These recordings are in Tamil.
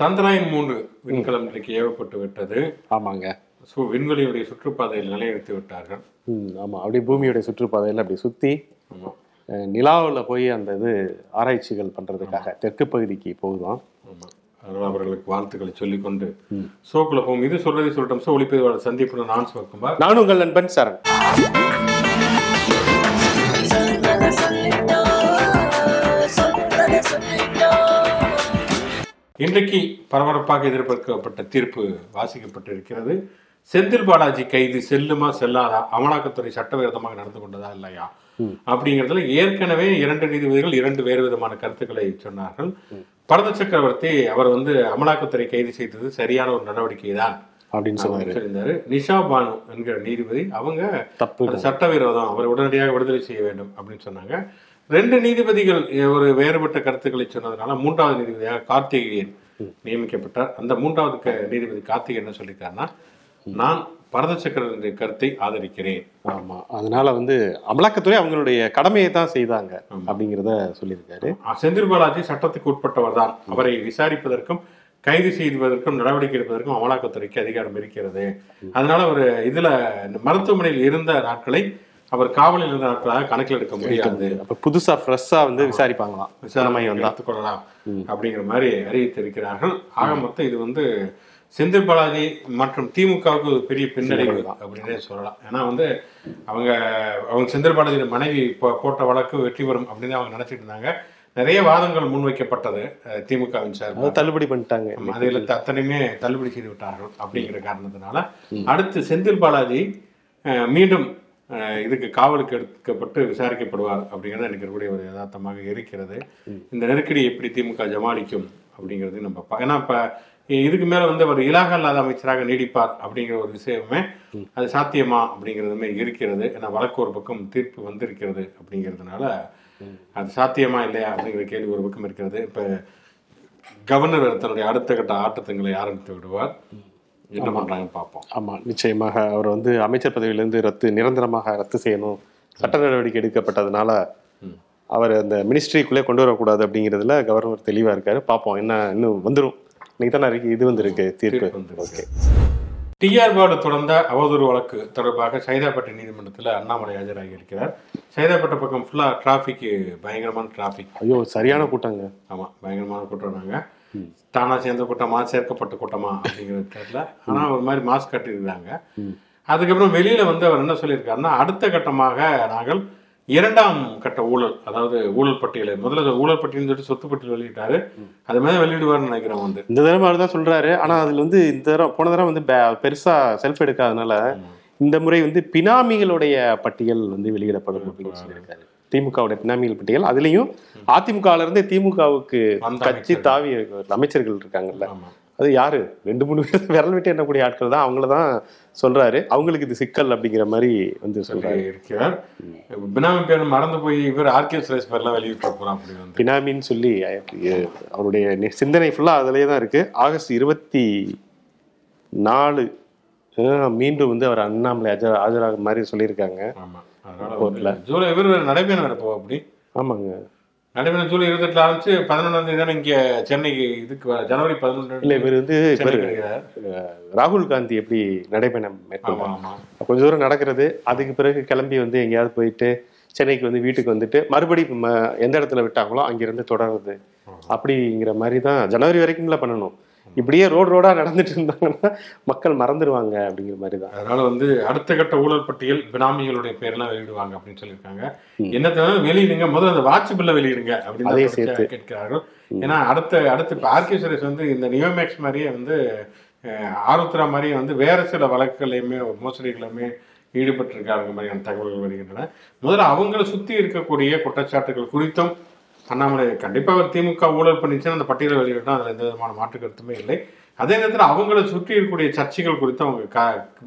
சந்திராயன் மூன்று விண்கலம் இன்றைக்கு ஏவப்பட்டு விட்டது. ஆமாங்க. ஸோ விண்வெளியுடைய சுற்றுப்பாதையில் நிலைநிறுத்தி விட்டார்கள். ம் ஆமாம் அப்படியே பூமியோட சுற்றுப்பாதையில் அப்படி சுற்றி ஆமாம் நிலாவில் போய் அந்த இது ஆராய்ச்சிகள் பண்ணுறதுக்காக தெற்கு பகுதிக்கு போகுதான் ஆமாம் அதனால் அவர்களுக்கு வாழ்த்துக்களை சொல்லிக்கொண்டு ஷோக்குள்ள போகும் இது சொல்றதை சொல்லட்டும். ஸோ ஒளிப்பதிவாளர் சந்திப்பு நான் சிவக்குமார் நான் உங்கள் நண்பன் சரண். இன்றைக்கு பரபரப்பாக எதிர்பார்க்கப்பட்ட தீர்ப்பு வாசிக்கப்பட்டிருக்கிறது. செந்தில் பாலாஜி கைது செல்லுமா செல்லாதா அமலாக்கத்துறை சட்டவிரோதமாக நடந்து கொண்டதா இல்லையா? அப்படிங்கிறதுல ஏற்கனவே இரண்டு நீதிபதிகள் இரண்டு வேறு விதமான கருத்துக்களை சொன்னார்கள். பரத சக்கரவர்த்தி அவர் வந்து அமலாக்கத்துறை கைது செய்தது சரியான ஒரு நடவடிக்கை தான் அப்படின்னு சொன்னார். சொல்லியிருந்தாரு. நிஷா பானு என்கிற நீதிபதி அவங்க சட்டவிரோதம் அவரை உடனடியாக விடுதலை செய்ய வேண்டும் அப்படின்னு சொன்னாங்க. ரெண்டு நீதிபதிகள் ஒரு வேறுபட்ட கருத்துக்களை சொன்னதுனால மூன்றாவது நீதிபதியாக கார்த்திகேயன் நியமிக்கப்பட்டார். அந்த மூன்றாவது நீதிபதி கார்த்திகேயன் என்ன சொல்லியிருக்காருன்னா நான் பரத சக்கரவர்த்தி கருத்தை ஆதரிக்கிறேன். ஆமாம் அதனால வந்து அமலாக்கத்துறை அவங்களுடைய கடமையை தான் செய்தாங்க அப்படிங்கிறத சொல்லியிருக்காரு. செந்தில் பாலாஜி சட்டத்துக்கு உட்பட்டவர் தான். அவரை விசாரிப்பதற்கும் கைது செய்வதற்கும் நடவடிக்கை எடுப்பதற்கும் அமலாக்கத்துறைக்கு அதிகாரம் இருக்கிறது. அதனால ஒரு இதுல மருத்துவமனையில் இருந்த நாட்களை அவர் காவலில் இருந்த நாட்களாக கணக்கில் எடுக்க முடியாது. அப்போ புதுசாக ஃப்ரெஷ்ஷாக வந்து விசாரிப்பாங்களாம். விசாரணை எடுத்துக்கொள்ளலாம் அப்படிங்கிற மாதிரி அறிவித்திருக்கிறார்கள். ஆக மொத்தம் இது வந்து செந்தில் பாலாஜி மற்றும் திமுகவுக்கு ஒரு பெரிய பின்னடைவு அப்படின்னே சொல்லலாம். ஏன்னா வந்து அவங்க அவங்க செந்தில் பாலாஜி மனைவி போட்ட வழக்கு வெற்றி பெறும் அப்படின்னு அவங்க நினைச்சிட்டு இருந்தாங்க. நிறைய வாதங்கள் முன்வைக்கப்பட்டது திமுகவின் அதை தள்ளுபடி பண்ணிட்டாங்க. அதில் அத்தனையுமே தள்ளுபடி செய்து விட்டார்கள் அப்படிங்கிற காரணத்தினால. அடுத்து செந்தில் பாலாஜி மீண்டும் இதுக்கு காவலுக்கு எடுக்கப்பட்டு விசாரிக்கப்படுவார் அப்படிங்கிறது எனக்கு இருக்கக்கூடிய ஒரு யதார்த்தமாக இருக்கிறது. இந்த நெருக்கடி எப்படி திமுக ஜமாளிக்கும் அப்படிங்கிறது நம்ம ஏன்னா இப்போ இதுக்கு மேல வந்து அவர் இலாக இல்லாத அமைச்சராக நீடிப்பார் அப்படிங்கிற ஒரு விஷயமே அது சாத்தியமா அப்படிங்கிறதுமே இருக்கிறது. ஏன்னா வழக்கு ஒரு பக்கம் தீர்ப்பு வந்திருக்கிறது அப்படிங்கிறதுனால அது சாத்தியமா இல்லையா அப்படிங்கிற கேள்வி ஒரு பக்கம் இருக்கிறது. இப்போ கவர்னர் தன்னுடைய அடுத்த கட்ட ஆட்டத்தங்களை ஆரம்பித்து விடுவார். என்ன பண்றாங்கன்னு பார்ப்போம். ஆமாம் நிச்சயமாக அவர் வந்து அமைச்சர் பதவியிலேருந்து ரத்து நிரந்தரமாக ரத்து செய்யணும். சட்ட நடவடிக்கை எடுக்கப்பட்டதுனால அவர் அந்த மினிஸ்ட்ரிக்குள்ளே கொண்டு வரக்கூடாது அப்படிங்கிறதுல கவர்னர் தெளிவாக இருக்காரு. பார்ப்போம் என்ன இன்னும் வந்துடும் இன்னைக்கு தானே இருக்கு இது வந்திருக்கு தீர்ப்பு. தீர்ப்பு வந்திருக்கு. ஓகே. டிஆர் பாடு தொடர்ந்த அவதூறு வழக்கு தொடர்பாக சைதாப்பேட்டை நீதிமன்றத்தில் அண்ணாமலை ஆஜராகி இருக்கிறார் சைதாப்பேட்டை பக்கம் ஃபுல்லாக டிராஃபிக்கு பயங்கரமான டிராஃபிக் ஐயோ சரியான கூட்டங்க. ஆமாம் பயங்கரமான கூட்டம் நாங்கள் தானா சேர்ந்த கூட்டமா சேர்க்கப்பட்ட கூட்டமா அப்படிங்கிறது தெரியல. ஆனால் ஒரு மாதிரி மாஸ்க் கட்டியிருந்தாங்க. அதுக்கப்புறம் வெளியில வந்து அவர் என்ன சொல்லியிருக்காருன்னா அடுத்த கட்டமாக நாங்கள் இரண்டாம் கட்ட ஊழல் அதாவது ஊழல் பட்டியலை முதல்ல ஊழல் பட்டியல்னு சொல்லிட்டு சொத்து பட்டியல் வெளியிட்டாரு. அது மாதிரி வெளியிடுவார்னு நினைக்கிறேன் வந்து. இந்த தடவை அவர் தான் சொல்றாரு. ஆனா அதுல வந்து இந்த தடவை போன தடவை வந்து பெருசா செல்ஃப் எடுக்காதனால இந்த முறை வந்து பினாமிகளுடைய பட்டியல் வந்து வெளியிடப்படும் அப்படின்னு சொல்லியிருக்காரு. திமுகவுடைய பினாமிகள் பட்டியல். அதுலயும் அதிமுகல இருந்து திமுகவுக்கு கட்சி தாவி அமைச்சர்கள் இருக்காங்கல்ல. அது யாரு? ரெண்டு மூணு பேர் விரல் விட்டு எண்ணக்கூடிய ஆட்கள் தான் அவங்கள தான் சொல்றாரு. அவங்களுக்கு இது சிக்கல் அப்படிங்கிற மாதிரி வந்து சொல்றாரு. இருக்கிறார். பினாமி பேர் மறந்து போய் இவர் ஆர்கே சுரேஷ் பேர்லாம் வெளியிட்டு போறான் அப்படி வந்து. பினாமின்னு சொல்லி அவருடைய சிந்தனை ஃபுல்லா அதுலயே தான் இருக்கு. ஆகஸ்ட் இருபத்தி நாலு மீண்டும் வந்து அவர் அண்ணாமலை ஆஜர் ஆஜராக மாதிரி சொல்லியிருக்காங்க. வந்து ஜூலை இவர் நடைபெறும் வரப்போ அப்படி. ஆமாங்க. நடைபெறும் ஜூலை இருபத்தெட்டுல ஆரம்பிச்சு பதினொன்றாம் தேதி தானே இங்க சென்னைக்கு இதுக்கு ஜனவரி இல்ல பதினொன்று இவர் வந்து இவர் கிடைக்கிறார் ராகுல் காந்தி எப்படி நடைபயணம் ஆமா கொஞ்ச தூரம் நடக்கிறது அதுக்கு பிறகு கிளம்பி வந்து எங்கேயாவது போயிட்டு சென்னைக்கு வந்து வீட்டுக்கு வந்துட்டு மறுபடியும் எந்த இடத்துல விட்டாங்களோ அங்கிருந்து தொடருது அப்படிங்கிற மாதிரி தான் ஜனவரி வரைக்கும்ல பண்ணணும். இப்படியே ரோடு ரோடா நடந்துட்டு இருந்தாங்கன்னா மக்கள் மறந்துடுவாங்க அப்படிங்கிற மாதிரி தான் அதனால வந்து அடுத்த கட்ட ஊழல் பட்டியல் பினாமிகளுடைய பேர்லாம் வெளியிடுவாங்க அப்படின்னு சொல்லியிருக்காங்க. என்னத்தை வெளியிடுங்க முதல்ல அந்த வாட்ச் பில்ல வெளியிடுங்க அப்படின்னு சேர்த்து. கேட்கிறார்கள். ஏன்னா அடுத்த அடுத்து இப்போ ஆர்கே சுரேஷ் வந்து இந்த நியோமேக்ஸ் மாதிரியே வந்து ஆருத்ரா மாதிரியே வந்து வேற சில வழக்குகளையுமே மோசடிகளையுமே ஈடுபட்டிருக்காங்க மாதிரியான தகவல்கள் வருகின்றன. முதல்ல அவங்கள சுத்தி இருக்கக்கூடிய குற்றச்சாட்டுகள் குறித்தும் அண்ணாமலை கண்டிப்பா அவர் திமுக ஊழல் பண்ணிச்சுன்னா அந்த பட்டியலை வெளியிடணும் அதுல எந்த விதமான மாற்று கருத்துமே இல்லை. அதே நேரத்தில் அவங்கள சுற்றி இருக்கக்கூடிய சர்ச்சைகள் குறித்து அவங்க க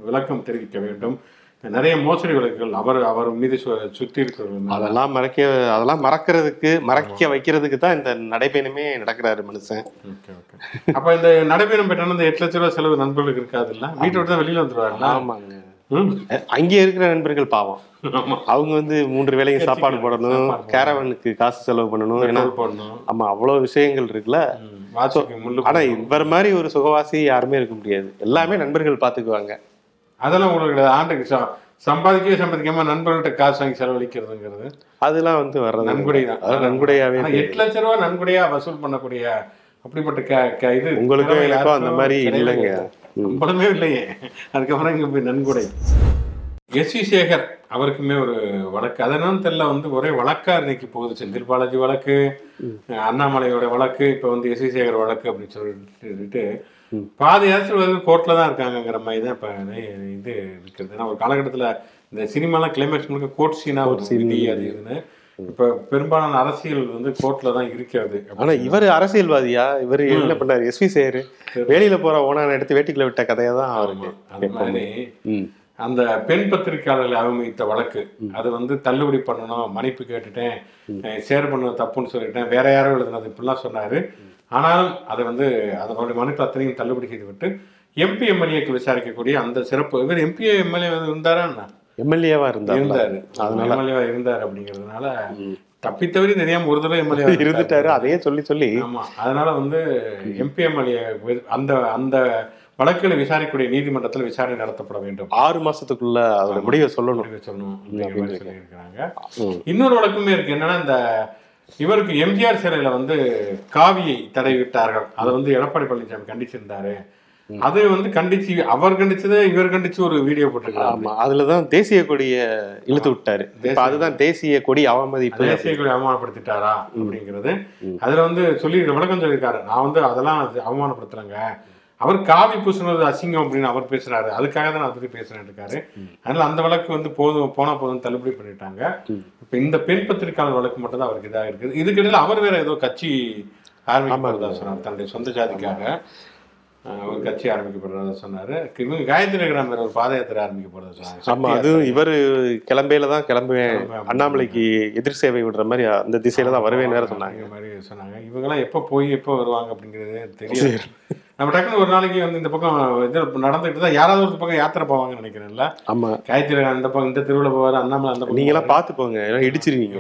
விளக்கம் தெரிவிக்க வேண்டும். நிறைய மோசடி வழக்குகள் அவர் அவர் மீது சுற்றி இருக்கிறவர்கள் அதெல்லாம் மறைக்க அதெல்லாம் மறக்கிறதுக்கு மறைக்க வைக்கிறதுக்கு தான் இந்த நடைபயணமே நடக்கிறாரு மனுஷன். Okay okay. அப்ப இந்த நடைபெறும் பெற்றான இந்த எட்டு லட்ச ரூபா செலவு நண்பர்களுக்கு இருக்காதுல்ல? வீட்டை விட்டு தான் வெளியில வந்துருவாருல்ல? ஆமாங்க. அங்கே இருக்கிற நண்பர்கள் பாவம். அவங்க வந்து மூன்று வேளையும் சாப்பாடு போடணும். கேரவனுக்கு காசு செலவு பண்ணணும் ஏன்னா ஆமா அவ்வளவு விஷயங்கள் இருக்குல்ல. ஆனா. இவர் மாதிரி ஒரு சுகவாசி யாருமே இருக்க முடியாது. எல்லாமே நண்பர்கள் பாத்துக்குவாங்க. அதெல்லாம் உங்களுக்கு கிடையாது. ஆண்டுக்கு சம்பாதிக்கவே சம்பாதிக்காம நண்பர்கள்ட்ட காசு வாங்கி செலவழிக்கிறதுங்கிறது அதெல்லாம் வந்து வர்றது நன்கொடை தான். நன்கொடையாவே எட்டு லட்ச ரூபா நன்கொடையா வசூல் பண்ணக்கூடிய அப்படிப்பட்ட இது எனக்கும் அந்த மாதிரி இல்லைங்க. சம்பளமே இல்லையே. அதுக்கப்புறம் இங்க போய் நன்கொடை. எஸ் வி சேகர் அவருக்குமே ஒரு வழக்கு. அதனால தெரியல வந்து ஒரே வழக்கா இன்னைக்கு போகுது. செந்தில் பாலாஜி வழக்கு அண்ணாமலையோட வழக்கு இப்ப வந்து எஸ் வி சேகர் வழக்கு அப்படின்னு சொல்லிட்டு பாதி அரசியல் கோர்ட்ல தான் இருக்காங்கங்கிற மாதிரி தான் இப்ப இது இருக்கிறது ஏன்னா ஒரு காலகட்டத்துல இந்த சினிமாலாம் கிளைமேக்ஸ் முழுக்க கோர்ட் சீனா ஒரு விதி அது இதுன்னு இப்ப பெரும்பாலான அரசியல் வந்து கோர்ட்ல தான் இருக்கிறது ஆனா இவர் அரசியல்வாதியா? இவர் என்ன பண்ணாரு? எஸ்வி சேரு. வெளியில போற ஓனான எடுத்து வேட்டிக்குள்ள விட்ட கதையா தான் அவருக்கு அந்த மாதிரி. அந்த பெண் பத்திரிகையாளர்களை அவமதித்த வழக்கு. அது வந்து தள்ளுபடி பண்ணணும் மன்னிப்பு கேட்டுட்டேன் ஷேர் பண்ணது தப்புன்னு சொல்லிட்டேன் வேற யாரோ எழுதுனது இப்படிலாம் சொன்னாரு. ஆனாலும் அதை வந்து அதனுடைய மனுக்கு அத்தனையும் தள்ளுபடி செய்து விட்டு எம்பி எம்எல்ஏக்கு விசாரிக்கக்கூடிய அந்த சிறப்பு. இவர் எம்பி எம்எல்ஏ இருந்தாரா என்ன? எம்எல்ஏவா இருந்தாரு. இருந்தாரு எம்எல்ஏவா இருந்தாரு அப்படிங்கிறதுனால தப்பித்தவரி தெரியாம ஒரு தடவை எம்எல்ஏ இருந்துட்டாரு அதையே சொல்லி சொல்லி. ஆமா. அதனால வந்து எம்பி எம்எல்ஏ அந்த அந்த வழக்குகளை விசாரிக்கக்கூடிய நீதிமன்றத்தில் விசாரணை நடத்தப்பட வேண்டும். ஆறு மாசத்துக்குள்ள அதோட முடிவை சொல்லணும். முடிவு சொல்லணும் சொல்லியிருக்கிறாங்க. இன்னொரு வழக்குமே இருக்கு. என்னன்னா இந்த இவருக்கு எம்ஜிஆர் சிலையில வந்து காவியை தடை விட்டார்கள் அதை வந்து எடப்பாடி பழனிசாமி கண்டிச்சிருந்தாரு. அது வந்து கண்டிச்சு அவர் கண்டிச்சதை இவர் கண்டிச்சு ஒரு வீடியோ போட்டிருக்காரு. ஆமா அதுலதான் தேசிய கொடிய இழுத்து விட்டாரு. அதுதான் தேசிய கொடி அவமதிப்பு. தேசிய கொடி அவமானப்படுத்திட்டாரா அப்படிங்கிறது. அதுல வந்து சொல்லி விளக்கம் சொல்லியிருக்காரு. நான் வந்து அதெல்லாம் அது அவமானப்படுத்துறேங்க. அவர் காவி பூசினது அசிங்கம் அப்படின்னு அவர் பேசுறாரு. அதுக்காக தான் நான் பத்தி பேசுறேன் இருக்காரு. அதனால அந்த வழக்கு வந்து போதும் போனா போதும் தள்ளுபடி பண்ணிட்டாங்க. இப்ப இந்த பெண் பத்திரிகையாளர் வழக்கு மட்டும் தான் அவருக்கு இதாக இருக்குது. இதுக்கிடையில அவர் வேற ஏதோ கட்சி சொன்னார் தன்னுடைய சொந்த ஜாதிக்காக. ஒரு கட்சி ஆரம்பிக்கப்படுறதா சொன்னாரு. இவங்க காயத்ரி கிராம் வேற ஒரு பாத யாத்திரை ஆரம்பிக்க போறதா சொன்னாங்க ஆமா அது இவரு கிளம்பையில தான் கிளம்புவேன். அண்ணாமலைக்கு எதிர் சேவை விடுற மாதிரி அந்த திசையில தான் வருவேன் வேற சொன்னாங்க. மாதிரி சொன்னாங்க. இவங்கெல்லாம் எப்போ போய் எப்போ வருவாங்க அப்படிங்கிறது தெரியாது. நம்ம டக்குனு ஒரு நாளைக்கு வந்து இந்த பக்கம் இது நடந்துகிட்டு தான் யாராவது ஒரு பக்கம் யாத்திரை போவாங்கன்னு நினைக்கிறேன்ல. ஆமா. காயத்ரி அந்த பக்கம் இந்த தெருவுல போவாரு அண்ணாமலை அந்த பக்கம் நீங்க எல்லாம் பாத்து போங்க ஏன்னா இடிச்சிருவீங்க.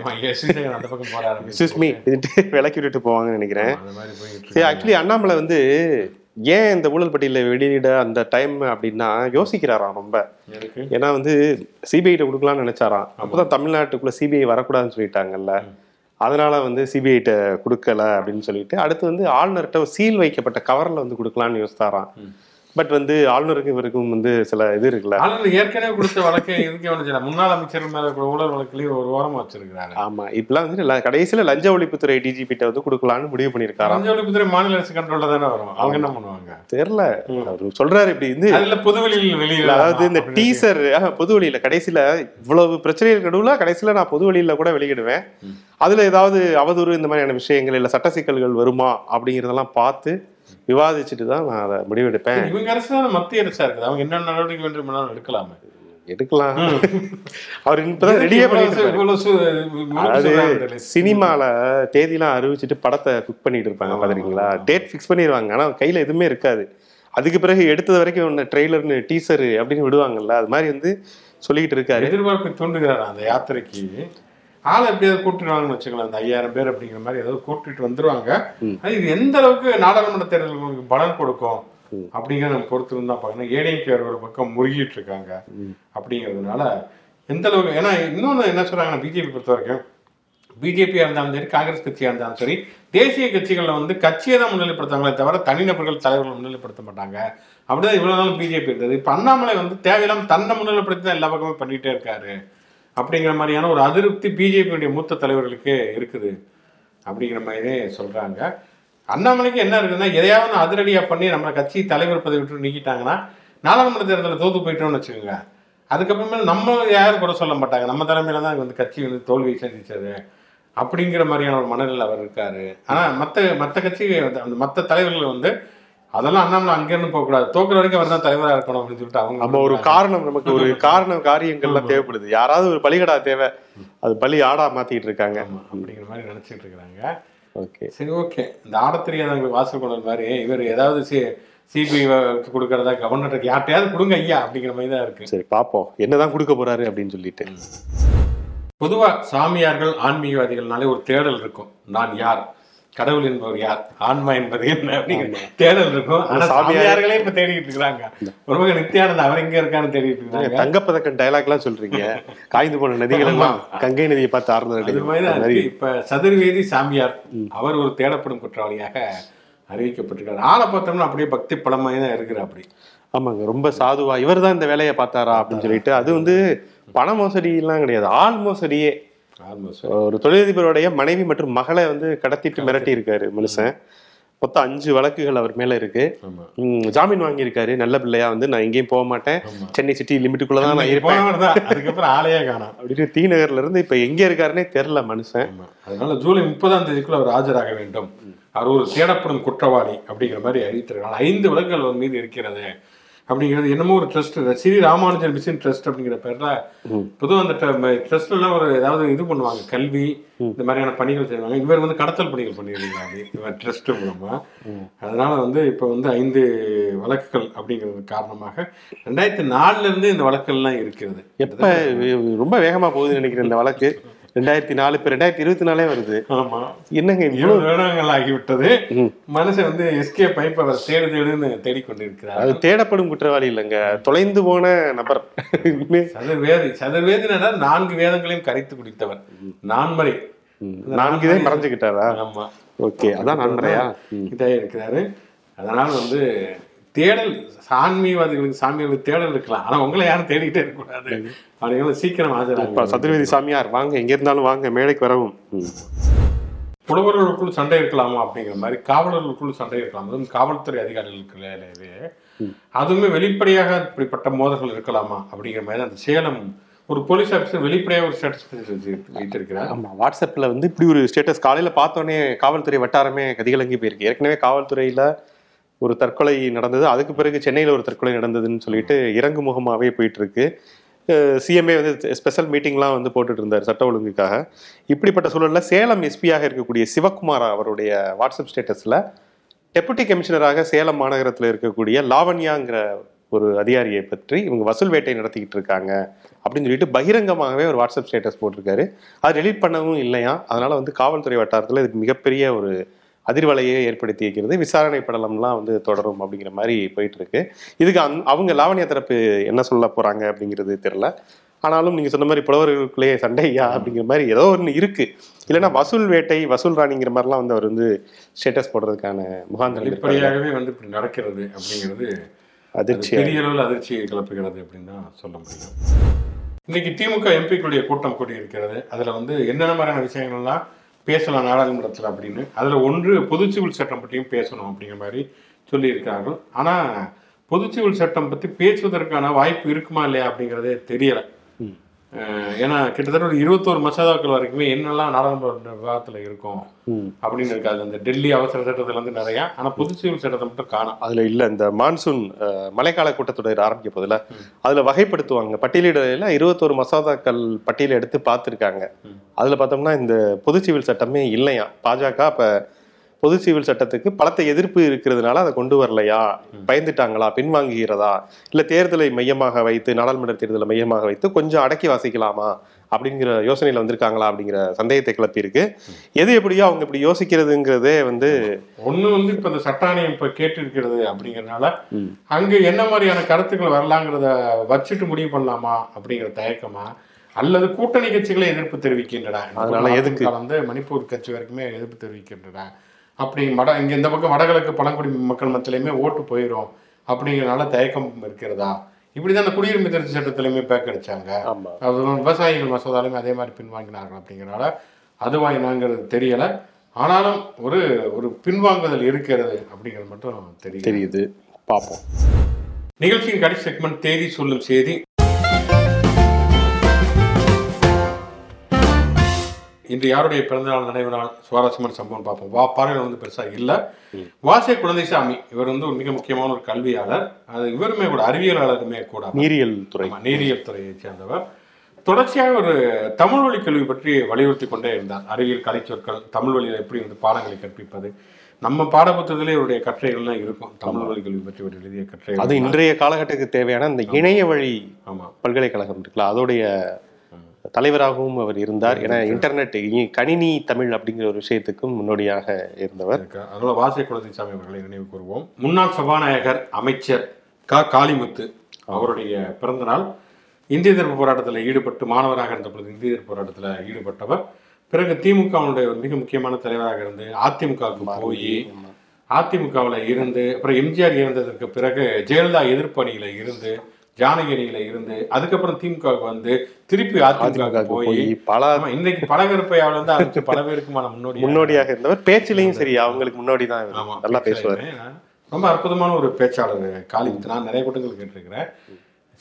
அந்த பக்கம் எக்ஸ்கூஸ் மீ விலக்கி விட்டுட்டு போவாங்கன்னு நினைக்கிறேன். ஆக்சுவலி அண்ணாமலை வந்து ஏன் இந்த ஊழல் பட்டியல வெளியிட அந்த டைம் அப்படின்னா யோசிக்கிறாராம் ரொம்ப. ஏன்னா வந்து சிபிஐட்ட கொடுக்கலாம்னு நினைச்சாராம். அப்பதான் தமிழ்நாட்டுக்குள்ள சிபிஐ வரக்கூடாதுன்னு சொல்லிட்டாங்கல்ல. அதனால வந்து சிபிஐட்ட கொடுக்கல அப்படின்னு சொல்லிட்டு அடுத்து வந்து ஆளுநர்கிட்ட சீல் வைக்கப்பட்ட கவர்ல வந்து கொடுக்கலாம்னு யோசித்தாராம் பட் வந்து ஆளுநருக்கும் இவருக்கும் வந்து சில இது இருக்குல்ல. ஆளுநர் ஏற்கனவே கொடுத்த வழக்கை இதுக்கு முன்னாள் அமைச்சர் மேல ஊழல் வழக்குலயும் ஒரு ஓரமா வச்சிருக்காரு ஆமா இப்பெல்லாம் வந்து கடைசியில லஞ்ச ஒழிப்புத்துறை டிஜிபிட்ட வந்து கொடுக்கலாம்னு முடிவு பண்ணியிருக்காராம். லஞ்ச ஒழிப்புத்துறை மாநில அரசு கண்ட்ரோல்ல தானே வரும். அவங்க என்ன பண்ணுவாங்க? தெரியல. அவர் சொல்றாரு இப்படி வந்து. அதுல பொதுவெளியில் வெளியில அதாவது இந்த டீசர் பொது வழியில கடைசியில இவ்வளவு பிரச்சனைகள் நடுவுல கடைசியில நான் பொது வழியில கூட வெளியிடுவேன். அதுல ஏதாவது அவதூறு இந்த மாதிரியான விஷயங்கள் இல்ல சட்ட சிக்கல்கள் வருமா அப்படிங்கறதெல்லாம் பார்த்து விவாதிச்சுட்டு தான் நான் அதை முடிவெடுப்பேன். இவங்க அரசு தான் மத்திய அரசா இருக்குது. அவங்க என்ன நடவடிக்கை வேண்டுமானாலும் எடுக்கலாமே. எடுக்கலாம். அவர் இப்பதான் ரெடியே பண்ணிட்டு. சினிமால தேதிலாம் அறிவிச்சிட்டு படத்தை குக் பண்ணிட்டு இருப்பாங்க பாத்தீங்களா டேட் ஃபிக்ஸ் பண்ணிடுவாங்க ஆனா கையில எதுவுமே இருக்காது. அதுக்கு பிறகு எடுத்தது வரைக்கும் ஒன்று ட்ரெய்லர்னு டீசர் அப்படின்னு விடுவாங்கல்ல அது மாதிரி வந்து சொல்லிக்கிட்டு இருக்காரு. எதிர்பார்ப்பை தூண்டுகிறாரா அந்த யாத்திரைக்கு? ஆளை எப்படியாவது கூட்டிடுவாங்கன்னு வச்சுக்கலாம் அந்த ஐயாயிரம் பேர் அப்படிங்கிற மாதிரி ஏதாவது கூட்டிட்டு வந்துருவாங்க. அது இது எந்த அளவுக்கு நாடாளுமன்ற தேர்தலுக்கு பலன் கொடுக்கும்? அப்படிங்கிறத நம்ம பொறுத்து இருந்தா பார்க்கணும். ஏடிஎம்கே ஒரு பக்கம் முருகிட்டு இருக்காங்க. அப்படிங்கிறதுனால எந்த அளவுக்கு ஏன்னா இன்னொன்று என்ன சொல்றாங்கன்னா பிஜேபி பொறுத்த வரைக்கும் பிஜேபியாக இருந்தாலும் சரி காங்கிரஸ் கட்சியாக இருந்தாலும் சரி தேசிய கட்சிகளில் வந்து கட்சியை தான் முன்னிலைப்படுத்தாங்களே தவிர தனிநபர்கள் தலைவர்கள் முன்னிலைப்படுத்த மாட்டாங்க. அப்படிதான் இவ்வளவு நாள் பிஜேபி இருந்தது. இப்போ அண்ணாமலை வந்து தேவையில்லாம தன்னை முன்னிலைப்படுத்தி தான் எல்லா பக்கமும் பண்ணிட்டே இருக்காரு. அப்படிங்கிற மாதிரியான ஒரு அதிருப்தி பிஜேபியுடைய மூத்த தலைவர்களுக்கு இருக்குது. அப்படிங்கிற மாதிரியே சொல்கிறாங்க அண்ணாமலைக்கு என்ன இருக்குன்னா எதையாவது அதிரடியாக பண்ணி நம்ம கட்சி தலைவர் பதவி விட்டு நீக்கிட்டாங்கன்னா நாடாளுமன்ற தேர்தலில் தோத்து போயிட்டோம்னு வச்சுக்கோங்க. அதுக்கப்புறமே நம்ம யாரும் கூட சொல்ல மாட்டாங்க. நம்ம தலைமையில தான் வந்து கட்சி வந்து தோல்வியை சந்திச்சது அப்படிங்கிற மாதிரியான ஒரு மனநிலை அவர் இருக்காரு. ஆனால் மற்ற மற்ற கட்சி அந்த மற்ற தலைவர்கள் வந்து அதெல்லாம் அண்ணாமலை அங்கிருந்து போகக்கூடாது தோக்குற வரைக்கும் அவர் தான் தலைவரா இருக்கணும் அப்படின்னு சொல்லிட்டு அவங்க நம்ம ஒரு காரணம் நமக்கு ஒரு காரணம் காரியங்கள்லாம் தேவைப்படுது. யாராவது ஒரு பலிகடா தேவை அது பலி ஆடா மாத்திட்டு இருக்காங்க. அப்படிங்கிற மாதிரி நினைச்சிட்டு இருக்கிறாங்க. ஓகே. சரி ஓகே. இந்த ஆடத் தெரியாதவங்களுக்கு வாசல் கொண்டு மாதிரி இவர் ஏதாவது சி- சிபிஐ கொடுக்கறதா கவர்னருக்கு யார்ட்டையாவது கொடுங்க ஐயா அப்படிங்கிற மாதிரி தான் இருக்கு. சரி பார்ப்போம் என்னதான் கொடுக்க போறாரு அப்படின்னு சொல்லிட்டு. பொதுவா சாமியார்கள் ஆன்மீகவாதிகள்னாலே ஒரு தேடல் இருக்கும். நான் யார்? கடவுள் என்பவர் யார்? ஆன்மா என்பது என்ன? அப்படிங்கிற தேடல் இருக்கும். ஆனா சாமியார் சாமியார்களே இப்ப தேடிட்டு இருக்காங்க ஒரு பக்கம் நித்யானந்த அவர் எங்க இருக்கான்னு தேடிட்டு இருக்காங்க தங்கப்பதக்கம் டயலாக் எல்லாம் சொல்றீங்க. காய்ந்து போன நதிகள் எல்லாம் கங்கை நதியை பார்த்து ஆர்ந்த இப்ப சதுர்வேதி சாமியார் அவர் ஒரு தேடப்படும் குற்றவாளியாக அறிவிக்கப்பட்டிருக்காரு. ஆளை பார்த்தோம்னா அப்படியே பக்தி பழமாய் தான் இருக்கிற அப்படி. ஆமாங்க. ரொம்ப சாதுவா இவர் தான் இந்த வேலையை பார்த்தாரா அப்படின்னு சொல்லிட்டு அது வந்து பண மோசடி எல்லாம் கிடையாது. ஆள் மோசடியே. ஒரு தொழிலதிபருடைய மனைவி மற்றும் மகளை வந்து கடத்திட்டு மிரட்டி இருக்காரு மனுஷன். மொத்தம் அஞ்சு வழக்குகள் அவர் மேல இருக்கு. ஜாமீன் வாங்கியிருக்காரு. நல்ல பிள்ளையா வந்து நான் எங்கேயும் போக மாட்டேன். சென்னை சிட்டி லிமிட்டுக்குள்ள தான் நான் இருப்பேன். அதுக்கப்புறம் ஆளையே காணோம். அப்படின்னு டி நகர்ல இருந்து இப்ப எங்க இருக்காருன்னே தெரியல மனுஷன். அதனால ஜூலை முப்பதாம் தேதிக்குள்ள அவர் ஆஜராக வேண்டும். அவர் ஒரு தேடப்படும் குற்றவாளி அப்படிங்கிற மாதிரி அறிவித்திருக்காங்க ஐந்து வழக்குகள் அவர் மீது இருக்கிறது. அப்படிங்கிறது என்னமோ ஒரு trust Shri Ramanujan mission trust அப்படிங்கிற பேர்ல பொதுவாக அந்த ட்ரஸ்ட்லாம் ஒரு ஏதாவது இது பண்ணுவாங்க. கல்வி இந்த மாதிரியான பணிகள் செய்வாங்க. இவர் வந்து கடத்தல் பணிகள் பண்ணியிருக்காங்க இவர் ட்ரஸ்ட் மூலமா. அதனால வந்து இப்போ வந்து ஐந்து வழக்குகள் அப்படிங்கிறது காரணமாக ரெண்டாயிரத்தி நாலுல இருந்து இந்த வழக்குகள்லாம் இருக்கிறது. எப்ப ரொம்ப வேகமா போகுதுன்னு நினைக்கிறேன் இந்த வழக்கு. ரெண்டாயிரத்தி நாலு இப்ப ரெண்டாயிரத்தி இருபத்தி நாலே வருது. ஆமா. என்னங்க இவ்வளவு வருடங்கள் ஆகிவிட்டது. மனுஷன் வந்து எஸ்கே பைப் அவர் தேடு தேடுன்னு தேடிக்கொண்டிருக்கிறார். அது தேடப்படும் குற்றவாளி இல்லைங்க. தொலைந்து போன நபர். சதுர்வேதி சதுர்வேதினா நான்கு வேதங்களையும் கரைத்து குடித்தவர். நான்மறை. நான்கு இதை மறைஞ்சுக்கிட்டாரா? ஆமா. ஓகே அதான் நன்றையா இதாக இருக்கிறாரு அதனால வந்து தேடல் ஆன்மீகவாதிகளுக்கு சாமியார்களுக்கு தேடல் இருக்கலாம். ஆனா உங்களை யாரும் தேடிக்கிட்டே இருக்கக்கூடாது அப்படிங்கிற சீக்கிரம் ஆஜராக சதுர்வேதி சாமியார் வாங்க எங்க இருந்தாலும் வாங்க மேடைக்கு வரவும். புலவர்களுக்குள் சண்டை இருக்கலாமா அப்படிங்கிற மாதிரி காவலர்களுக்குள் சண்டை இருக்கலாம்? அதுவும் காவல்துறை அதிகாரிகளுக்கு அதுவுமே வெளிப்படையாக இப்படிப்பட்ட மோதல்கள் இருக்கலாமா அப்படிங்கிற மாதிரி அந்த சேலம் ஒரு போலீஸ் ஆஃபீஸர் வெளிப்படையாக ஒரு ஸ்டேட்டஸ் வைத்திருக்கிறார். ஆமா வாட்ஸ்அப்ல வந்து இப்படி ஒரு ஸ்டேட்டஸ் காலையில பார்த்தோன்னே காவல்துறை வட்டாரமே கதிகலங்கி போயிருக்கு. ஏற்கனவே காவல்துறையில ஒரு தற்கொலை நடந்தது. அதுக்கு பிறகு சென்னையில் ஒரு தற்கொலை நடந்ததுன்னு சொல்லிட்டு இறங்கு முகமாகவே போயிட்டு இருக்கு சிஎம்ஏ வந்து ஸ்பெஷல் மீட்டிங்லாம் வந்து போட்டுட்டு இருந்தார் சட்ட ஒழுங்குக்காக. இப்படிப்பட்ட சூழலில் சேலம் எஸ்பியாக இருக்கக்கூடிய சிவகுமார் அவருடைய வாட்ஸ்அப் ஸ்டேட்டஸில் டெபுட்டி கமிஷனராக சேலம் மாநகரத்தில் இருக்கக்கூடிய லாவண்யாங்கிற ஒரு அதிகாரியை பற்றி இவங்க வசூல் வேட்டை நடத்திக்கிட்டு இருக்காங்க அப்படின்னு சொல்லிட்டு பகிரங்கமாகவே ஒரு வாட்ஸ்அப் ஸ்டேட்டஸ் போட்டிருக்காரு. அது டெலீட் பண்ணவும் இல்லையா அதனால வந்து காவல்துறை வட்டாரத்தில் இது மிகப்பெரிய ஒரு அதிர்வலையை ஏற்படுத்தி இருக்கிறது. விசாரணை படலம்லாம் வந்து தொடரும் அப்படிங்கிற மாதிரி போயிட்டு இருக்கு இதுக்கு அந் அவங்க லாவண்யா தரப்பு என்ன சொல்ல போறாங்க அப்படிங்கிறது தெரியல. ஆனாலும் நீங்க சொன்ன மாதிரி புலவர்களுக்குள்ளேயே சண்டையா அப்படிங்கிற மாதிரி ஏதோ ஒன்று இருக்கு. இல்லைன்னா வசூல் வேட்டை வசூல் ராணிங்கிற மாதிரிலாம் வந்து அவர் வந்து ஸ்டேட்டஸ் போடுறதுக்கான இருக்காரு. வெளிப்படையாகவே வந்து இப்படி நடக்கிறது அப்படிங்கிறது அது அதிர்ச்சி பெரிய அளவில் அதிர்ச்சியை கிளப்புகிறது அப்படின்னு தான் சொல்ல முடியும். இன்னைக்கு திமுக எம்பிக்களுடைய கூட்டம் கூடி இருக்கிறது அதுல வந்து என்னென்ன மாதிரியான விஷயங்கள்லாம் பேசலாம் நாடாளுமன்றத்தில் அப்படின்னு. அதுல ஒன்று பொது சிவில் சட்டம் பற்றியும் பேசணும் அப்படிங்கிற மாதிரி சொல்லியிருக்கார்கள் ஆனா பொது சிவில் சட்டம் பத்தி பேசுவதற்கான வாய்ப்பு இருக்குமா இல்லையா அப்படிங்கிறதே தெரியல. ஏன்னா கிட்டத்தட்ட ஒரு இருபத்தோரு மசோதாக்கள் வரைக்குமே என்னெல்லாம் நாடாளுமன்ற விவாதத்துல இருக்கும். அப்படின்னு இருக்காது. அந்த டெல்லி அவசர சட்டத்துல இருந்து நிறைய. ஆனா பொது சிவில் சட்டத்தை மட்டும் காணும். அதுல இல்ல இந்த மான்சூன் மழைக்கால கூட்டத்தொடர் ஆரம்பிக்க போதுல அதுல வகைப்படுத்துவாங்க. பட்டியலிடையில இருபத்தோரு மசோதாக்கள் பட்டியலை எடுத்து பார்த்துருக்காங்க. அதுல பார்த்தோம்னா இந்த பொது சிவில் சட்டமே இல்லையா பாஜக அப்ப பொது சிவில் சட்டத்துக்கு பலத்த எதிர்ப்பு இருக்கிறதுனால அதை கொண்டு வரலையா? பயந்துட்டாங்களா? பின்வாங்குகிறதா? இல்ல தேர்தலை மையமாக வைத்து நாடாளுமன்ற தேர்தலை மையமாக வைத்து கொஞ்சம் அடக்கி வாசிக்கலாமா? அப்படிங்கிற யோசனையில வந்திருக்காங்களா? அப்படிங்கிற சந்தேகத்தை கிளப்பி இருக்கு. எது எப்படியோ அவங்க இப்படி யோசிக்கிறதுங்கிறதே வந்து ஒண்ணு வந்து இப்ப இந்த சட்டாணியம் இப்ப கேட்டு இருக்கிறது அப்படிங்கறதுனால ம். அங்க என்ன மாதிரியான கருத்துக்கள் வரலாங்கிறத வச்சுட்டு முடிவு பண்ணலாமா அப்படிங்கிற தயக்கமா அல்லது கூட்டணி கட்சிகளே எதிர்ப்பு தெரிவிக்கின்றன. அதனால எதுக்கு? வந்து மணிப்பூர் கட்சி வரைக்குமே எதிர்ப்பு தெரிவிக்கின்றன. அப்படி வட இங்க இந்த பக்கம் வடகிழக்கு பழங்குடி மக்கள் மத்தியிலுமே ஓட்டு போயிடும் அப்படிங்கறதுனால தயக்கம் இருக்கிறதா? இப்படிதான் அந்த குடியுரிமை திருத்த சட்டத்திலுமே பேக்கடிச்சாங்க ஆமா. அது விவசாயிகள் மசோதாலையும் அதே மாதிரி பின்வாங்கினார்கள் அப்படிங்கிறனால அதுவா என்னங்கிறது தெரியல. ஆனாலும் ஒரு ஒரு பின்வாங்குதல் இருக்கிறது அப்படிங்கிறது மட்டும் தெரியும் தெரியுது. பார்ப்போம். நிகழ்ச்சியின் கடைசி செக்மெண்ட் தேதி சொல்லும் செய்தி. இன்று யாருடைய பிறந்தநாள் நினைவு நாள் சுவாரஸ்யமான சம்பவம் பார்ப்போம். வா பாறையில் வந்து பெருசா இல்ல. வாசே குழந்தைசாமி இவர் வந்து ஒரு மிக முக்கியமான ஒரு கல்வியாளர். அது இவருமே கூட அறிவியலாளருமே கூட. நீரியல் துறை. நீரியல் துறையைச் சேர்ந்தவர். தொடர்ச்சியாக ஒரு தமிழ் வழி கல்வி பற்றி வலியுறுத்தி கொண்டே இருந்தார். அறிவியல் கலைச்சொற்கள் தமிழ் வழியில் எப்படி வந்து பாடங்களை கற்பிப்பது. நம்ம பாடப்புத்தகத்திலே இவருடைய கட்டுரைகள்லாம் இருக்கும். தமிழ் வழி கல்வி பற்றி இவர் எழுதிய கட்டுரை அது இன்றைய காலகட்டத்துக்கு தேவையான இந்த இணைய வழி ஆமா. பல்கலைக்கழகம் இருக்குல்ல அதோடைய தலைவராகவும் அவர் இருந்தார். ஏன்னா இன்டர்நெட் கணினி தமிழ் அப்படிங்கிற ஒரு விஷயத்துக்கும் முன்னோடியாக இருந்தவர். அதனால வாசை குலத்திசாமி அவர்களை நினைவு கூறுவோம். முன்னாள் சபாநாயகர் அமைச்சர் க. காளிமுத்து அவருடைய பிறந்த நாள் இந்திய எதிர்ப்பு போராட்டத்தில் ஈடுபட்டு மாணவராக இருந்த பொழுது இந்திய எதிர்ப்பு போராட்டத்தில் ஈடுபட்டவர். பிறகு திமுகவுடைய ஒரு மிக முக்கியமான தலைவராக இருந்து அதிமுகவுக்கு போய் அதிமுகவில் இருந்து அப்புறம் எம்ஜிஆர் இறந்ததற்கு பிறகு ஜெயலலிதா எதிர்ப்பு அணியில இருந்து ஜானகி அணியில இருந்து அதுக்கப்புறம் திமுகவுக்கு வந்து திருப்பி அதிமுக போய் பல இன்னைக்கு பலகருப்பையாவில் வந்து ஆரம்பிச்சு பல பேருக்குமான முன்னோடி முன்னோடியாக இருந்தவர். பேச்சிலையும் சரி அவங்களுக்கு முன்னோடி தான் நல்லா பேசுவார். ரொம்ப அற்புதமான ஒரு பேச்சாளர் காளிமுத்து. நான் நிறைய கூட்டங்கள் கேட்டிருக்கிறேன்.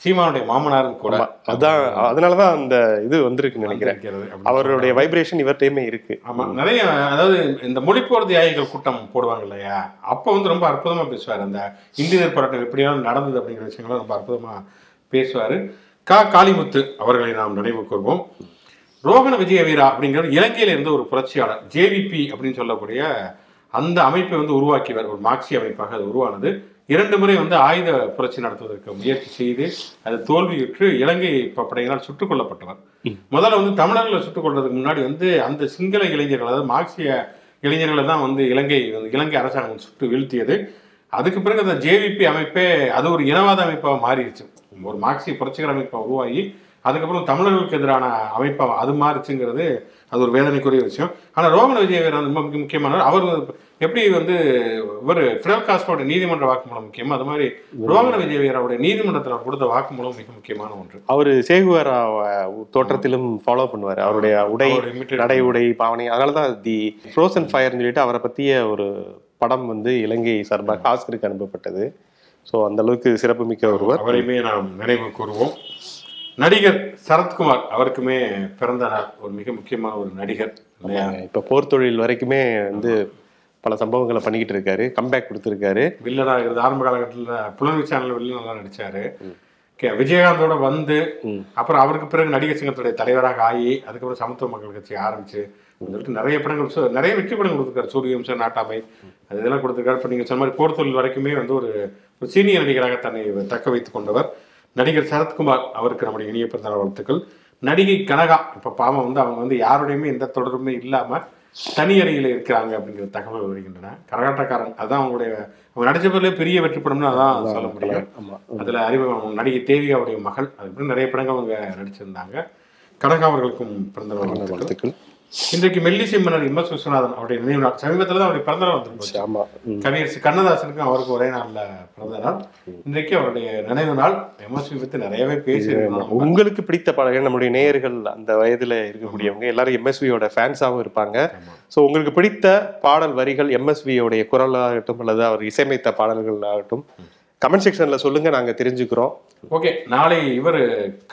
சீமானுடைய மாமனாரும் கூட. அதான் அதனாலதான் அந்த இது வந்திருக்குன்னு நினைக்கிறேன். அவருடைய வைப்ரேஷன் இவர்கிட்டயுமே இருக்கு. ஆமா நிறைய அதாவது இந்த மொழிப்போர் தியாகிகள் கூட்டம் போடுவாங்க இல்லையா? அப்போ வந்து ரொம்ப அற்புதமா பேசுவார். அந்த இந்திய போராட்டம் எப்படியெல்லாம் நடந்தது அப்படிங்கிற விஷயங்களை ரொம்ப அற்புதமா பேசுவார். கா. காளிமுத்து அவர்களை நாம் நினைவு கூர்வோம். ரோகண விஜய வீரா அப்படிங்கிற இலங்கையில இருந்த ஒரு புரட்சியாளர் ஜேவிபி அப்படின்னு சொல்லக்கூடிய அந்த அமைப்பை வந்து உருவாக்கியவர் ஒரு மார்க்சிய அமைப்பாக அது உருவானது. இரண்டு முறை வந்து ஆயுத புரட்சி நடத்துவதற்கு முயற்சி செய்து அது தோல்வியுற்று இலங்கை படையினால் சுட்டுக் கொல்லப்பட்டவர். முதல்ல வந்து தமிழர்களை சுட்டுக் கொள்றதுக்கு முன்னாடி வந்து அந்த சிங்கள இளைஞர்கள் அதாவது மார்க்சிய இளைஞர்களை தான் வந்து இலங்கை வந்து இலங்கை அரசாங்கம் சுட்டு வீழ்த்தியது. அதுக்கு பிறகு அந்த ஜேவிபி அமைப்பே அது ஒரு இனவாத அமைப்பாக மாறிடுச்சு. ஒரு மார்க்சிய புரட்சிகர அமைப்பாக உருவாகி அதுக்கப்புறம் தமிழர்களுக்கு எதிரான அமைப்பாக அது மாறிச்சுங்கிறது அது ஒரு வேதனைக்குரிய விஷயம். ஆனால் ரோமன விஜயவீரன் ரொம்ப முக்கிய- முக்கியமானவர். அவர் எப்படி வந்து இவர் ஃபிடல் காஸ்டோட நீதிமன்ற வாக்குமூலம் முக்கியமோ. அது மாதிரி ரோமன விஜயவீரோட நீதிமன்றத்தில் அவர் கொடுத்த வாக்குமூலம் மிக முக்கியமான ஒன்று. அவரு சேகுவாரா தோற்றத்திலும் ஃபாலோ பண்ணுவார். அவருடைய உடை நடை உடை பாவனை அதனாலதான் தி ஃப்ரோசன் ஃபயர்னு சொல்லிட்டு அவரை பத்திய ஒரு படம் வந்து இலங்கை சார்பாக ஆஸ்கருக்கு அனுப்பப்பட்டது. ஸோ அந்த அளவுக்கு சிறப்புமிக்க ஒருவர். அவரையுமே நாம் நினைவு கூறுவோம். நடிகர் சரத்குமார் அவருக்குமே பிறந்த நாள் ஒரு மிக முக்கியமான ஒரு நடிகர் இப்ப போர் தொழில் வரைக்குமே வந்து பல சம்பவங்களை பண்ணிக்கிட்டு இருக்காரு. கம்பேக் கொடுத்துருக்காரு. வில்லனா இருந்த ஆரம்ப காலகட்டத்தில் புலன்வி சேனல் வில்லன் நல்லா நடிச்சாரு. கே- விஜயகாந்தோட வந்து அப்புறம் அவருக்கு பிறகு நடிகர் சங்கத்துடைய தலைவராக ஆகி அதுக்கப்புறம் சமத்துவ மக்கள் கட்சி ஆரம்பிச்சு சொல்லிட்டு நிறைய படங்கள் நிறைய வெற்றி படங்கள் கொடுத்துருக்காரு. சூரியவம்சம் நாட்டாமை அது இதெல்லாம் கொடுத்துருக்காரு. இப்போ நீங்கள் சொன்ன மாதிரி போர் தொழில் வரைக்குமே வந்து ஒரு ஒரு சீனியர் நடிகராக தன்னை தக்க வைத்துக் கொண்டவர். நடிகர் சரத்குமார் அவருக்கு நம்முடைய இனிய பிறந்தநாள் வாழ்த்துக்கள். நடிகை கனகா இப்போ பாவம் வந்து அவங்க வந்து யாருடையுமே எந்த தொடர்புமே இல்லாம தனி அறையில் இருக்கிறாங்க அப்படிங்கிற தகவல் வருகின்றன. கரகாட்டக்காரன் அதான் அவங்களுடைய அவங்க நடிச்ச பேர்ல பெரிய வெற்றி படம்னு அதான் சொல்ல முடியும். அதுல அறிமுகம் நடிகை தேவிகாவுடைய மகள் அது இப்படி நிறைய படங்கள் அவங்க நடிச்சிருந்தாங்க. கனகா அவர்களுக்கும் பிறந்த வாழ்த்துக்கள். இன்றைக்கு மெல்லிசை மன்னர் எம் எஸ் விஸ்வநாதன் அவருடைய நினைவு நாள். சமீபத்தில் தான் அவருடைய பிறந்த நாள் வந்துருந்துச்சு ஆமா. ம். கவியரசு கண்ணதாசனுக்கும் அவருக்கு ஒரே நாள்ல பிறந்த நாள். இன்றைக்கு அவருடைய நினைவு நாள். எம்எஸ்வி பத்தி நிறையவே பேசியிருக்கோம் உங்களுக்கு பிடித்த பாடல்கள் நம்முடைய நேயர்கள் அந்த வயதுல இருக்கக்கூடியவங்க எல்லாரும் எம்எஸ்வியோட ஃபேன்ஸாகவும் இருப்பாங்க. ஸோ உங்களுக்கு பிடித்த பாடல் வரிகள் எம்எஸ்வியோடைய குரலாகட்டும் அல்லது அவர் இசையமைத்த பாடல்கள் ஆகட்டும் கமெண்ட் செக்ஷன்ல சொல்லுங்க நாங்க தெரிஞ்சுக்கிறோம். ஓகே நாளை இவர்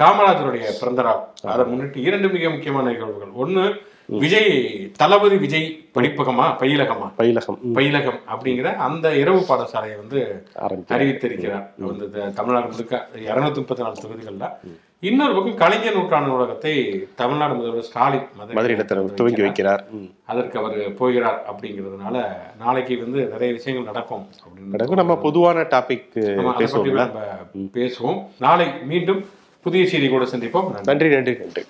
காமராஜருடைய பிறந்த நாள் அதை முன்னிட்டு இரண்டு மிக முக்கியமான நிகழ்வுகள். ஒண்ணு விஜய் தளபதி விஜய் படிப்பகமா பயிலகமா? பயிலகம். பயிலகம் அப்படிங்கிற அந்த இரவு பாடசாலையை வந்து அறிவித்திருக்கிறார். வந்து தமிழ்நாடு முழுக்க இருநூத்தி முப்பத்தி நாலு தொகுதிகள்ல. இன்னொரு பக்கம் கலைஞர் நூற்றாண்டு நூலகத்தை தமிழ்நாடு முதல்வர் ஸ்டாலின் மதுரையில திற- துவங்கி வைக்கிறார். அதற்கு அவர் போகிறார் அப்படிங்கிறதுனால நாளைக்கு வந்து நிறைய விஷயங்கள் நடக்கும் அப்படின்னு நம்ம பொதுவான டாபிக் பேசுவோம். நாளை மீண்டும் புதிய செய்தி கூட சந்திப்போம் நன்றி நன்றி நன்றி.